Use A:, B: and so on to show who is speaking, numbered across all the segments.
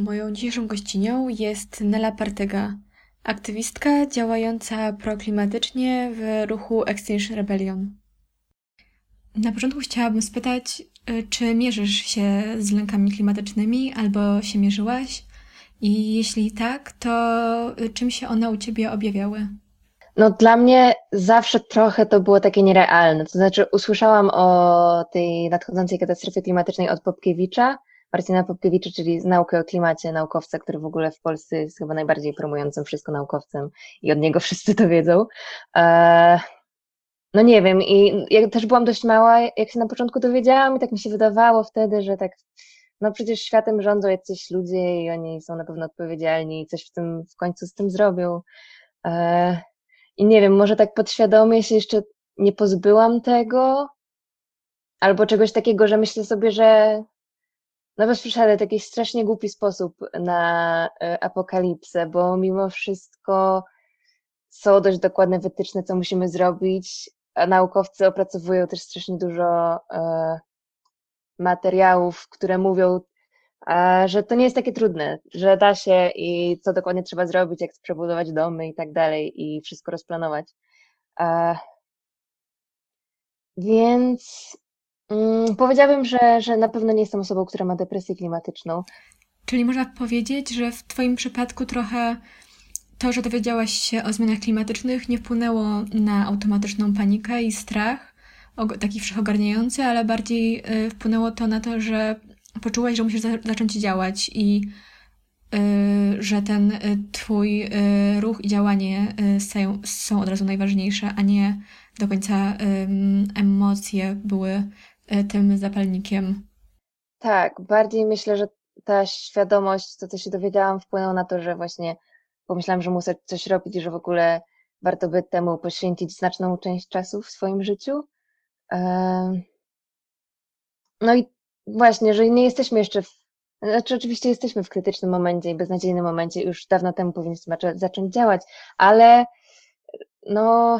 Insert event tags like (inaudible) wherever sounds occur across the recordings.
A: Moją dzisiejszą gościnią jest Nela Partyga, aktywistka działająca proklimatycznie w ruchu Extinction Rebellion. Na początku chciałabym spytać, y, czy mierzysz się z lękami klimatycznymi albo się mierzyłaś? I jeśli tak, to y, czym się one u ciebie objawiały?
B: No dla mnie zawsze trochę to było takie nierealne. To znaczy usłyszałam o tej nadchodzącej katastrofie klimatycznej od Popkiewicza, Marcina Popkiewicza, czyli z o klimacie, naukowca, który w ogóle w Polsce jest chyba najbardziej promującym wszystko naukowcem i od niego (laughs) wszyscy to wiedzą. E, no nie wiem, i ja też byłam dość mała, jak się na początku dowiedziałam, i tak mi się wydawało wtedy, że tak, no przecież światem rządzą jacyś ludzie i oni są na pewno odpowiedzialni i coś w tym w końcu z tym zrobią. E, I nie wiem, może tak podświadomie się jeszcze nie pozbyłam tego, albo czegoś takiego, że myślę sobie, że no bez przesady, to jakiś strasznie głupi sposób na e, apokalipsę, bo mimo wszystko są dość dokładne wytyczne, co musimy zrobić, a naukowcy opracowują też strasznie dużo e, materiałów, które mówią, e, że to nie jest takie trudne, że da się i co dokładnie trzeba zrobić, jak przebudować domy i tak dalej i wszystko rozplanować. Więc mm, powiedziałabym, że, że na pewno nie jestem osobą, która ma depresję klimatyczną.
A: Czyli można powiedzieć, że w Twoim przypadku trochę to, że dowiedziałaś się o zmianach klimatycznych, nie wpłynęło na automatyczną panikę i strach, taki wszechogarniający, ale bardziej y, wpłynęło to na to, że poczułaś, że musisz za- zacząć działać i y, że ten y, Twój ruch i działanie są, od razu najważniejsze, a nie do końca emocje były tym zapalnikiem.
B: Tak, bardziej myślę, że ta świadomość, to co się dowiedziałam, wpłynęło na to, że właśnie pomyślałam, że muszę coś robić że w ogóle warto by temu poświęcić znaczną część czasu w swoim życiu. Em, No i właśnie, że nie jesteśmy jeszcze w, znaczy oczywiście jesteśmy w krytycznym momencie i beznadziejnym momencie, już dawno temu powinniśmy zaczą- zacząć działać, ale no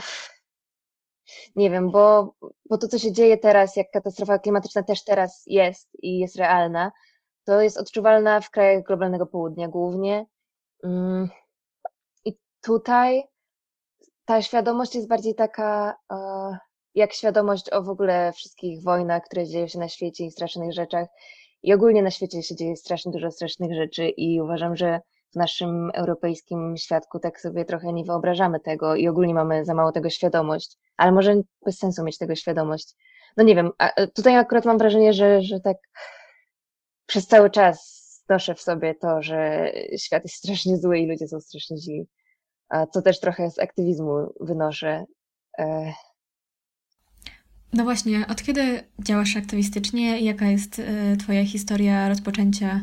B: nie wiem, bo, bo to, co się dzieje teraz, jak katastrofa klimatyczna też teraz jest i jest realna, to jest odczuwalna w krajach globalnego południa głównie. Mm, I tutaj ta świadomość jest bardziej taka, e, jak świadomość o w ogóle wszystkich wojnach, które dzieją się na świecie i strasznych rzeczach. I ogólnie na świecie się dzieje strasznie dużo strasznych rzeczy i uważam, że w naszym europejskim świadku tak sobie trochę nie wyobrażamy tego i ogólnie mamy za mało tego świadomość, ale może bez sensu mieć tego świadomość. No nie wiem, e, tutaj akurat mam wrażenie, że, że tak przez cały czas noszę w sobie to, że świat jest strasznie zły i ludzie są strasznie źli. A co też trochę z aktywizmu wynoszę. E,
A: No właśnie, od kiedy działasz aktywistycznie jaka jest y, Twoja historia rozpoczęcia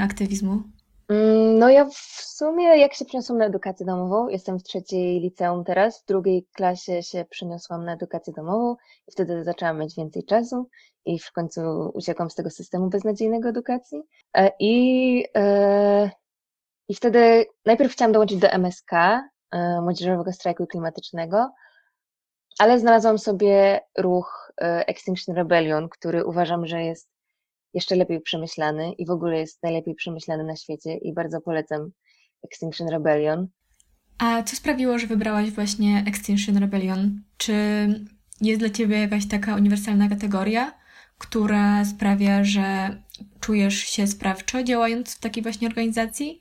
A: aktywizmu?
B: Mm, No ja w sumie jak się przeniosłam na edukację domową, jestem w trzeciej liceum teraz, w drugiej klasie się przeniosłam na edukację domową i wtedy zaczęłam mieć więcej czasu i w końcu uciekłam z tego systemu beznadziejnego edukacji. E, I, e, i wtedy najpierw chciałam dołączyć do MSK, e, Młodzieżowego Strajku Klimatycznego, ale znalazłam sobie ruch Extinction Rebellion, który uważam, że jest jeszcze lepiej przemyślany i w ogóle jest najlepiej przemyślany na świecie i bardzo polecam Extinction Rebellion.
A: A co sprawiło, że wybrałaś właśnie Extinction Rebellion? Czy jest dla Ciebie jakaś taka uniwersalna kategoria, która sprawia, że czujesz się sprawczo działając w takiej właśnie organizacji?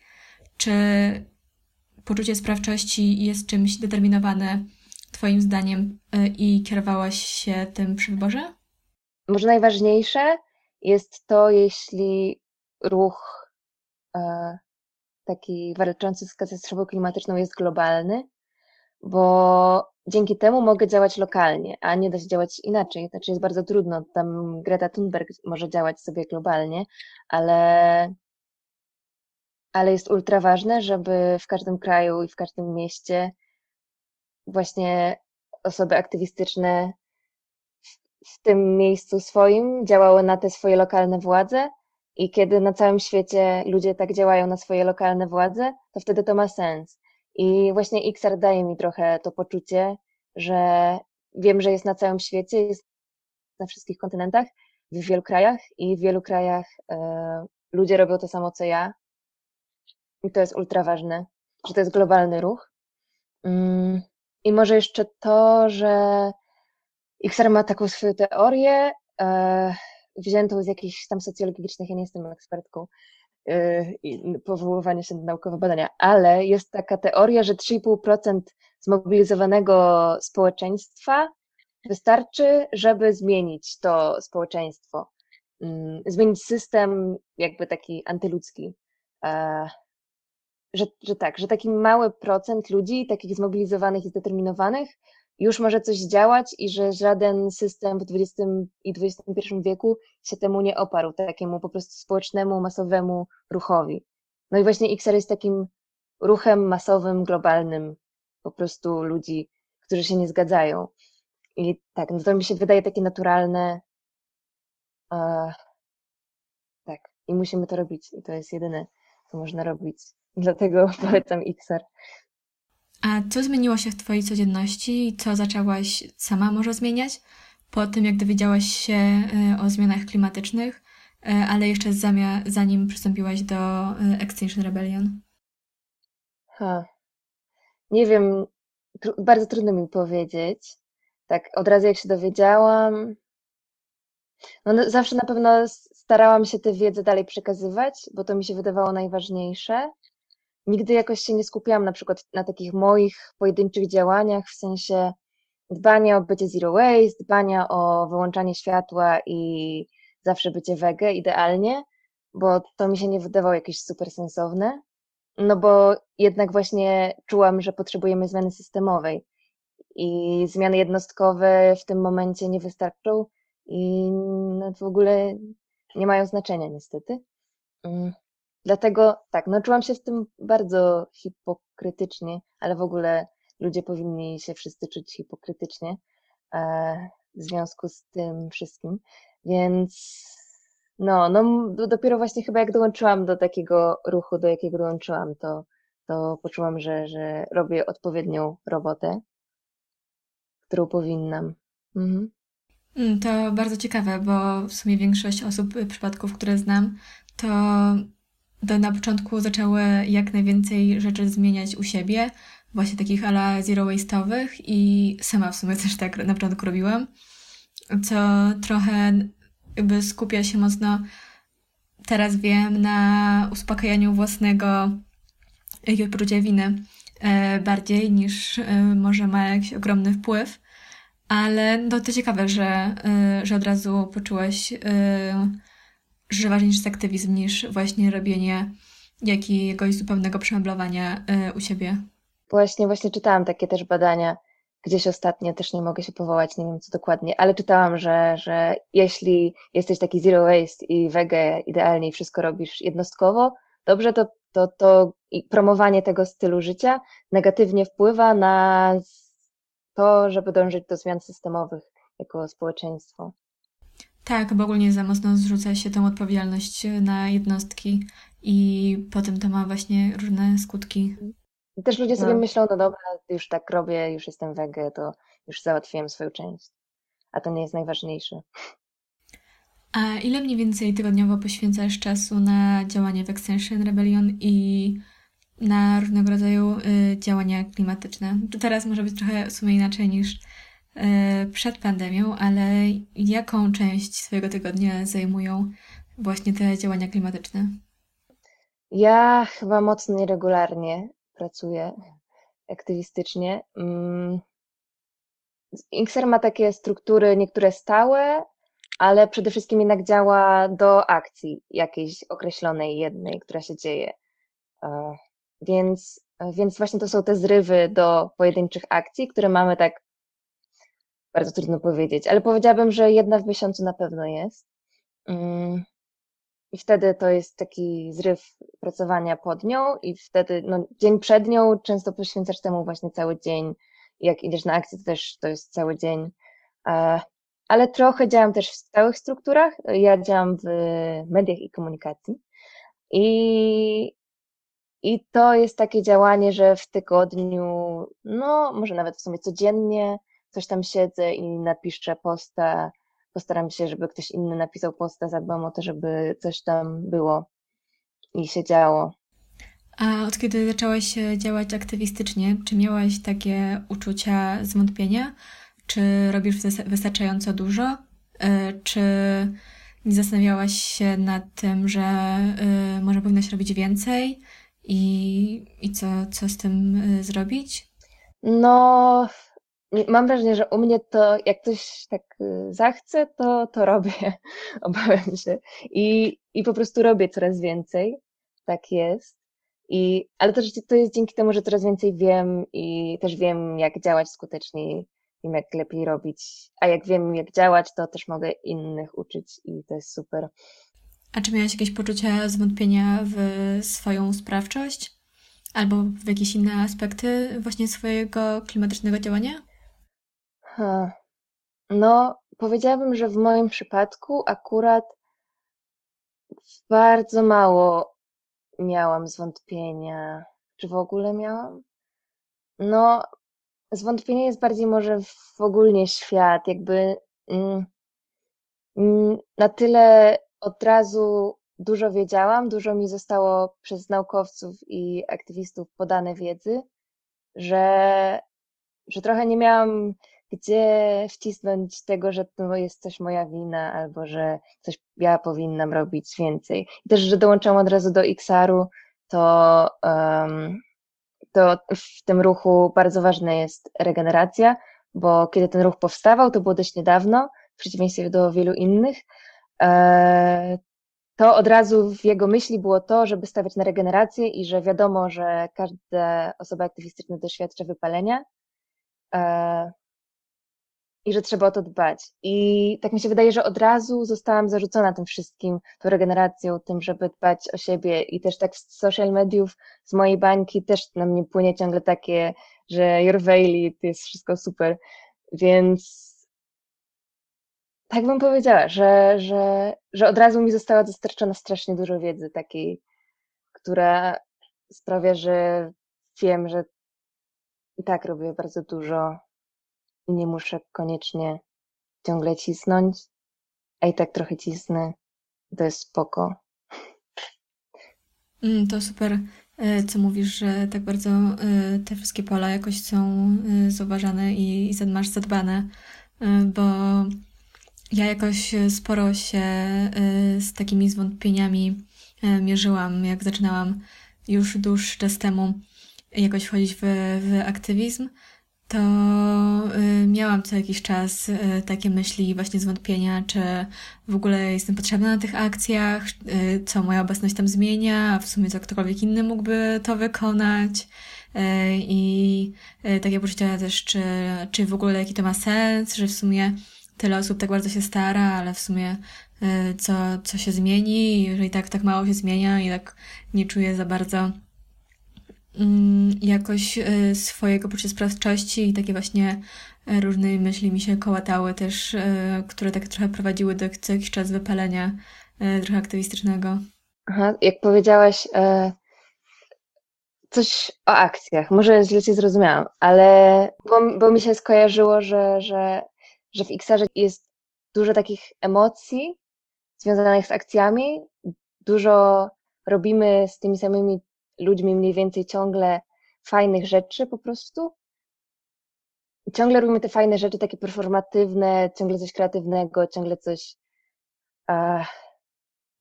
A: Czy poczucie sprawczości jest czymś determinowane Twoim zdaniem y, i kierowałaś się tym przy wyborze?
B: Może najważniejsze jest to, jeśli ruch e, taki walczący z katastrofą klimatyczną jest globalny, bo dzięki temu mogę działać lokalnie, a nie da się działać inaczej. Znaczy jest bardzo trudno. Tam Greta Thunberg może działać sobie globalnie, ale, ale jest ultra ważne, żeby w każdym kraju i w każdym mieście właśnie osoby aktywistyczne w tym miejscu swoim działały na te swoje lokalne władze i kiedy na całym świecie ludzie tak działają na swoje lokalne władze, to wtedy to ma sens. I właśnie XR daje mi trochę to poczucie, że wiem, że jest na całym świecie, jest na wszystkich kontynentach, w wielu krajach i w wielu krajach e, ludzie robią to samo co ja. I to jest ultra ważne, że to jest globalny ruch. Mm, I może jeszcze to, że XR ma taką swoją teorię, e, wziętą z jakichś tam socjologicznych, ja nie jestem ekspertką, e, i powoływania się do naukowe badania, ale jest taka teoria, że 3,5% zmobilizowanego społeczeństwa wystarczy, żeby zmienić to społeczeństwo, mm, zmienić system jakby taki antyludzki. E, że, że tak, że taki mały procent ludzi, takich zmobilizowanych i zdeterminowanych, już może coś działać i że żaden system w XX i XXI wieku się temu nie oparł, takiemu po prostu społecznemu, masowemu ruchowi. No i właśnie XR jest takim ruchem masowym, globalnym, po prostu ludzi, którzy się nie zgadzają. I tak, no to mi się wydaje takie naturalne. Uh, tak, i musimy to robić. I to jest jedyne, co można robić. Dlatego (laughs) polecam XR.
A: A co zmieniło się w Twojej codzienności i co zaczęłaś sama może zmieniać po tym, jak dowiedziałaś się e, o zmianach klimatycznych, e, ale jeszcze zanim przystąpiłaś do e, Extinction Rebellion?
B: Ha. Nie wiem, tr bardzo trudno mi powiedzieć. Tak, od razu jak się dowiedziałam, no, no zawsze na pewno starałam się tę wiedzę dalej przekazywać, bo to mi się wydawało najważniejsze nigdy jakoś się nie skupiałam na przykład na takich moich pojedynczych działaniach, w sensie dbania o bycie zero waste, dbania o wyłączanie światła i zawsze bycie wege idealnie, bo to mi się nie wydawało jakieś super sensowne, no bo jednak właśnie czułam, że potrzebujemy zmiany systemowej. I zmiany jednostkowe w tym momencie nie wystarczą i no w ogóle nie mają znaczenia niestety. Dlatego tak, no czułam się w tym bardzo hipokrytycznie, ale w ogóle ludzie powinni się wszyscy czuć hipokrytycznie e, w związku z tym wszystkim. Więc no, no dopiero właśnie chyba jak dołączyłam do takiego ruchu, do jakiego dołączyłam, to, to poczułam, że, że robię odpowiednią robotę, którą powinnam. Mhm.
A: Mm, to bardzo ciekawe, bo w sumie większość osób, przypadków, które znam, to na początku zaczęły jak najwięcej rzeczy zmieniać u siebie, właśnie takich ala zero waste'owych i sama w sumie też tak na początku robiłam, co trochę jakby skupia się mocno, teraz wiem, na uspokajaniu własnego jakiegoś poczucia winy e, bardziej niż e, może ma jakiś ogromny wpływ. Ale no to ciekawe, że, e, że od razu poczułaś że ważniejszy jest aktywizm niż właśnie robienie jakiegoś zupełnego przemeblowania y, u siebie.
B: Właśnie, właśnie czytałam takie też badania, gdzieś ostatnio, też nie mogę się powołać, nie wiem co dokładnie, ale czytałam, że, że jeśli jesteś taki zero waste i wege idealnie i wszystko robisz jednostkowo, dobrze, to, to, to promowanie tego stylu życia negatywnie wpływa na to, żeby dążyć do zmian systemowych jako społeczeństwo.
A: Tak, bo ogólnie za mocno zrzuca się tą odpowiedzialność na jednostki i potem to ma właśnie różne skutki.
B: Też ludzie sobie no. myślą, no dobra, już tak robię, już jestem wege, to już załatwiłem swoją część. A to nie jest najważniejsze.
A: A ile mniej więcej tygodniowo poświęcasz czasu na działanie w Extension Rebellion i na różnego rodzaju y, działania klimatyczne? To teraz może być trochę w sumie inaczej niż E, przed pandemią, ale jaką część swojego tygodnia zajmują właśnie te działania klimatyczne?
B: Ja chyba mocno nieregularnie pracuję aktywistycznie. Mm. Inxer ma takie struktury, niektóre stałe, ale przede wszystkim jednak działa do akcji jakiejś określonej, jednej, która się dzieje. E, więc, więc właśnie to są te zrywy do pojedynczych akcji, które mamy tak bardzo trudno powiedzieć, ale powiedziałabym, że jedna w miesiącu na pewno jest. Mm, I wtedy to jest taki zryw pracowania pod nią, i wtedy no, dzień przed nią często poświęcasz temu właśnie cały dzień. Jak idziesz na akcję, to też to jest cały dzień. E, ale trochę działam też w stałych strukturach. Ja działam w mediach i komunikacji. I, i to jest takie działanie, że w tygodniu, no może nawet w sumie codziennie, coś tam siedzę i napiszę posta, postaram się, żeby ktoś inny napisał posta, zadbam o to, żeby coś tam było i się działo.
A: A od kiedy zaczęłaś działać aktywistycznie, czy miałaś takie uczucia zwątpienia? Czy robisz wystarczająco dużo? E, czy nie zastanawiałaś się nad tym, że e, może powinnaś robić więcej? I, i co, co z tym e, zrobić?
B: No, mam wrażenie, że u mnie to jak ktoś tak zachce, to, to robię. (laughs) Obawiam się. I, I po prostu robię coraz więcej. Tak jest. I, ale też to jest dzięki temu, że coraz więcej wiem i też wiem, jak działać skutecznie wiem jak lepiej robić, a jak wiem jak działać, to też mogę innych uczyć i to jest super.
A: A czy miałaś jakieś poczucie zwątpienia w swoją sprawczość? Albo w jakieś inne aspekty właśnie swojego klimatycznego działania?
B: Ha. No, powiedziałabym, że w moim przypadku akurat bardzo mało miałam zwątpienia. Czy w ogóle miałam? No, zwątpienie jest bardziej może w ogólnie świat, jakby mm, mm, na tyle od razu dużo wiedziałam, dużo mi zostało przez naukowców i aktywistów podane wiedzy, że, że trochę nie miałam gdzie wcisnąć tego, że to jest coś moja wina, albo że coś ja powinnam robić więcej. I też, że dołączam od razu do XR-u, to um, to w tym ruchu bardzo ważna jest regeneracja, bo kiedy ten ruch powstawał, to było dość niedawno, w przeciwieństwie do wielu innych, e, to od razu w jego myśli było to, żeby stawiać na regenerację i że wiadomo, że każda osoba aktywistyczna doświadcza wypalenia. E, i że trzeba o to dbać. I tak mi się wydaje, że od razu zostałam zarzucona tym wszystkim, tą regeneracją, tym, żeby dbać o siebie i też tak z social mediów, z mojej bańki też na mnie płynie ciągle takie, że you're Bailey, to jest wszystko super, więc tak bym powiedziała, że, że, że od razu mi została dostarczona strasznie dużo wiedzy takiej, która sprawia, że wiem, że i tak robię bardzo dużo nie muszę koniecznie ciągle cisnąć, a i tak trochę cisnę. To jest spoko.
A: Mm, to super, e, co mówisz, że tak bardzo e, te wszystkie pola jakoś są e, zauważane i, masz zadbane, bo ja jakoś sporo się z takimi zwątpieniami mierzyłam, jak zaczynałam już dłuższy czas temu jakoś wchodzić w, w aktywizm to y, miałam co jakiś czas y, takie myśli, właśnie zwątpienia, czy w ogóle jestem potrzebna na tych akcjach, y, co moja obecność tam zmienia, a w sumie co ktokolwiek inny mógłby to wykonać. I takie poczucie też, czy, czy w ogóle jaki to ma sens, że w sumie tyle osób tak bardzo się stara, ale w sumie co, co się zmieni, jeżeli tak, tak mało się zmienia i tak nie czuję za bardzo jakoś e, swojego poczucia sprawczości i takie właśnie e, różne myśli mi się kołatały też, e, które tak trochę prowadziły do co jakiś czas wypalenia trochę aktywistycznego.
B: Aha, jak powiedziałaś coś o akcjach, może źle cię zrozumiałam, ale bo, bo mi się skojarzyło, że, że, że w XR jest dużo takich emocji związanych z akcjami, dużo robimy z tymi samymi ludźmi mniej więcej ciągle fajnych rzeczy po prostu. ciągle robimy te fajne rzeczy, takie performatywne, ciągle coś kreatywnego, ciągle coś. Uh,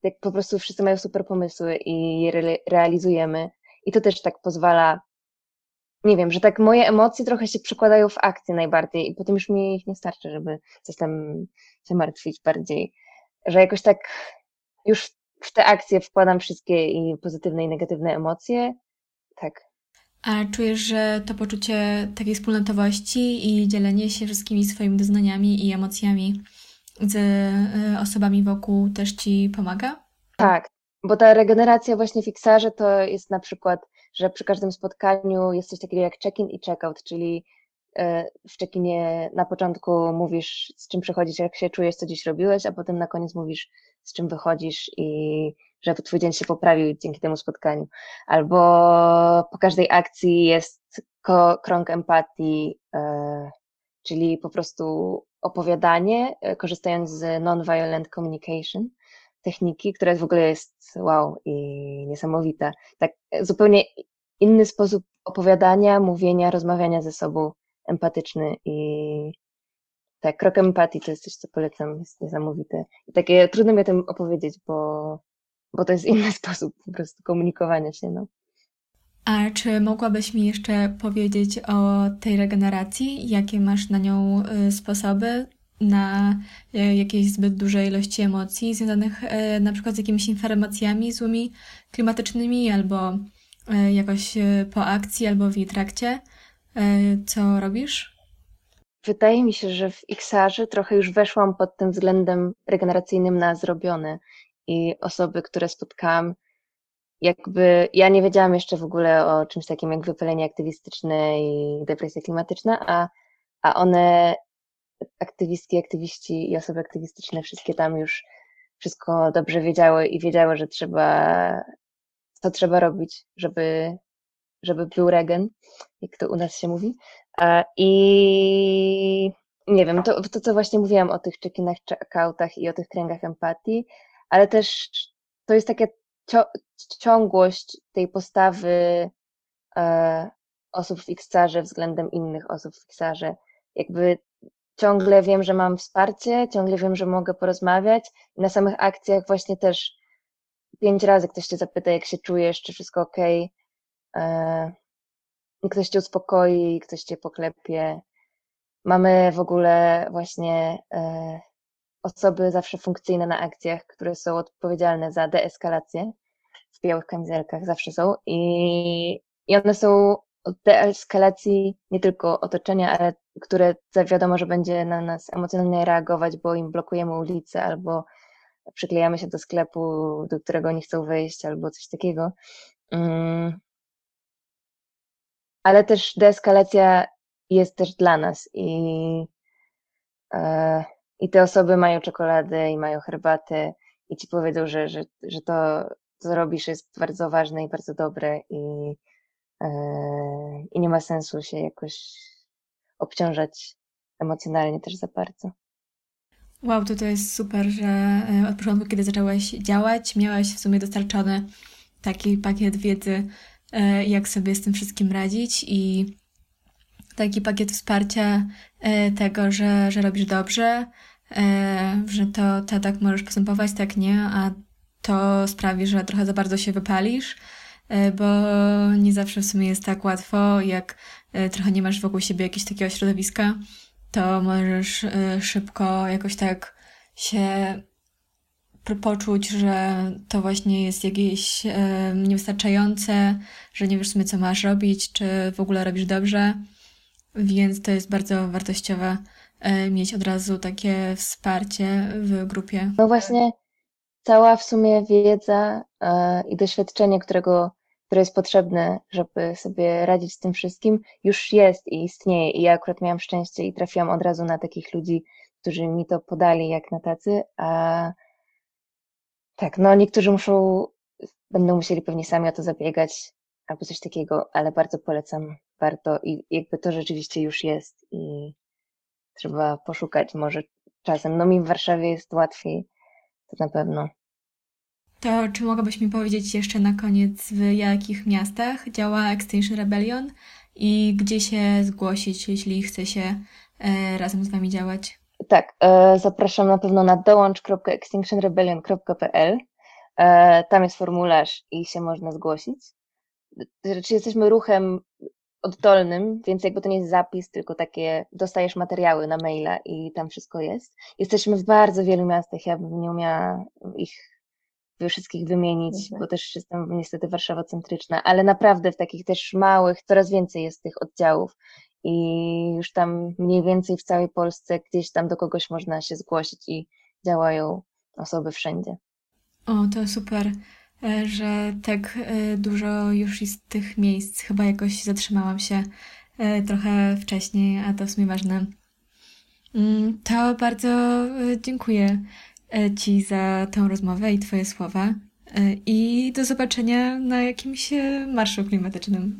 B: jak po prostu wszyscy mają super pomysły i je re realizujemy. I to też tak pozwala, nie wiem, że tak moje emocje trochę się przekładają w akcje najbardziej i potem już mi ich nie starczy, żeby coś tam się martwić bardziej. Że jakoś tak już w te akcje wkładam wszystkie i pozytywne i negatywne emocje. Tak.
A: A czujesz, że to poczucie takiej wspólnotowości i dzielenie się wszystkimi swoimi doznaniami i emocjami z y, osobami wokół też ci pomaga?
B: Tak, bo ta regeneracja właśnie w Xarze to jest na przykład, że przy każdym spotkaniu jest coś takiego jak check-in i check-out, czyli e, w check-inie na początku mówisz, z czym przychodzisz, jak się czujesz, co dziś robiłeś, a potem na koniec mówisz, z czym wychodzisz i że twój dzień się poprawił dzięki temu spotkaniu. Albo po każdej akcji jest krąg empatii, e, czyli po prostu opowiadanie, e, korzystając z non-violent communication, techniki, która w ogóle jest wow i niesamowita. Tak zupełnie inny sposób opowiadania, mówienia, rozmawiania ze sobą, empatyczny i tak, krok empatii to jest coś, co polecam, jest niesamowite. I takie trudno mi o tym opowiedzieć, bo, bo to jest inny (laughs) sposób po prostu komunikowania się, no.
A: A czy mogłabyś mi jeszcze powiedzieć o tej regeneracji? Jakie masz na nią y, sposoby? Na y, jakiejś zbyt dużej ilości emocji związanych y, na przykład z jakimiś informacjami złymi klimatycznymi albo jakoś po akcji albo w jej trakcie? Co robisz?
B: Wydaje mi się, że w XR trochę już weszłam pod tym względem regeneracyjnym na zrobione i osoby, które spotkałam, jakby ja nie wiedziałam jeszcze w ogóle o czymś takim jak wypalenie aktywistyczne i depresja klimatyczna, a, a one, aktywistki, aktywiści i osoby aktywistyczne, wszystkie tam już wszystko dobrze wiedziały i wiedziały, że trzeba, co trzeba robić, żeby, żeby był regen, jak to u nas się mówi. I nie wiem, to, to co właśnie mówiłam o tych check-inach, check-outach i o tych kręgach empatii, ale też to jest taka ciągłość tej postawy e, osób w Xarze względem innych osób w Xarze. Jakby ciągle wiem, że mam wsparcie, ciągle wiem, że mogę porozmawiać i na samych akcjach właśnie też pięć razy ktoś cię zapyta, jak się czujesz, czy wszystko ok. E, ktoś cię uspokoi, ktoś cię poklepie. Mamy w ogóle właśnie e, osoby zawsze funkcyjne na akcjach, które są odpowiedzialne za deeskalację w białych kamizelkach, zawsze są i, i one są od deeskalacji nie tylko otoczenia, ale które wiadomo, że będzie na nas emocjonalnie reagować, bo im blokujemy ulicę albo przyklejamy się do sklepu, do którego oni chcą wejść albo coś takiego. Ale też deeskalacja jest też dla nas i, e, i te osoby mają czekoladę i mają herbatę i ci powiedzą, że, że, że to, co robisz jest bardzo ważne i bardzo dobre i, e, i nie ma sensu się jakoś obciążać emocjonalnie też za bardzo.
A: Wow, to to jest super, że e, od początku, kiedy zaczęłaś działać, miałaś w sumie dostarczony taki pakiet wiedzy jak sobie z tym wszystkim radzić i taki pakiet wsparcia e, tego, że, że robisz dobrze, e, że to, to tak możesz postępować, tak nie, a to sprawi, że trochę za bardzo się wypalisz, bo nie zawsze w sumie jest tak łatwo, jak trochę nie masz wokół siebie jakiegoś takiego środowiska, to możesz szybko jakoś tak się poczuć, że to właśnie jest jakieś e, niewystarczające, że nie wiesz w sumie, co masz robić, czy w ogóle robisz dobrze. Więc to jest bardzo wartościowe e, mieć od razu takie wsparcie w grupie.
B: No właśnie, cała w sumie wiedza e, i doświadczenie, którego, które jest potrzebne, żeby sobie radzić z tym wszystkim, już jest i istnieje. I ja akurat miałam szczęście i trafiłam od razu na takich ludzi, którzy mi to podali jak na tacy, a tak, no niektórzy muszą, będą musieli pewnie sami o to zabiegać albo coś takiego, ale bardzo polecam, warto i jakby to rzeczywiście już jest i trzeba poszukać może czasem. No mi w Warszawie jest łatwiej, to na pewno.
A: To czy mogłabyś mi powiedzieć jeszcze na koniec, w jakich miastach działa Extinction Rebellion i gdzie się zgłosić, jeśli chce się e, razem z Wami działać?
B: Tak, e, zapraszam na pewno na dołącz.extinctionrebellion.pl. E, tam jest formularz i się można zgłosić. Znaczy jesteśmy ruchem oddolnym, więc jakby to nie jest zapis, tylko takie dostajesz materiały na maila i tam wszystko jest. Jesteśmy w bardzo wielu miastach, ja bym nie umiała ich wszystkich wymienić,
C: Mhm.
B: bo też jestem niestety warszawocentryczna, ale naprawdę w takich też małych, coraz więcej jest tych oddziałów i już tam mniej więcej w całej Polsce gdzieś tam do kogoś można się zgłosić i działają osoby wszędzie.
A: O, to super, e, że tak e, dużo już jest tych miejsc. Chyba jakoś zatrzymałam się e, trochę wcześniej, a to w sumie ważne. Mm, To bardzo dziękuję Ci za tę rozmowę i Twoje słowa. I do zobaczenia na jakimś marszu klimatycznym.